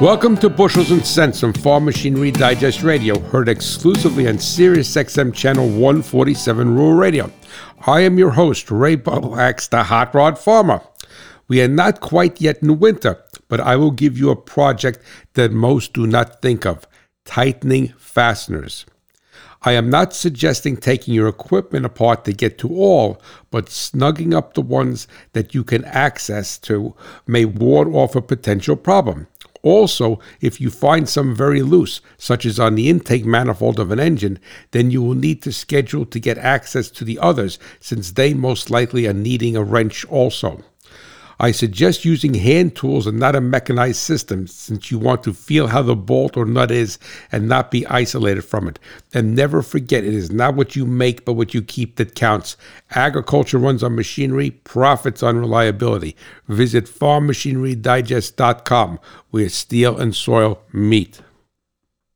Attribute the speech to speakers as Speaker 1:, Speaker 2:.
Speaker 1: Welcome to Bushels and Cents on Farm Machinery Digest Radio, heard exclusively on Sirius XM Channel 147 Rural Radio. I am your host, Ray Bohacz, the Hot Rod Farmer. We are not quite yet in winter, but I will give you a project that most do not think of tightening fasteners. I am not suggesting taking your equipment apart to get to all, but snugging up the ones that you can access to may ward off a potential problem. Also, if you find some very loose, such as on the intake manifold of an engine, then you will need to schedule to get access to the others since they most likely are needing a wrench also. I suggest using hand tools and not a mechanized system since you want to feel how the bolt or nut is and not be isolated from it. And never forget it is not what you make but what you keep that counts. Agriculture runs on machinery, profits on reliability. Visit farmmachinerydigest.com where steel and soil meet.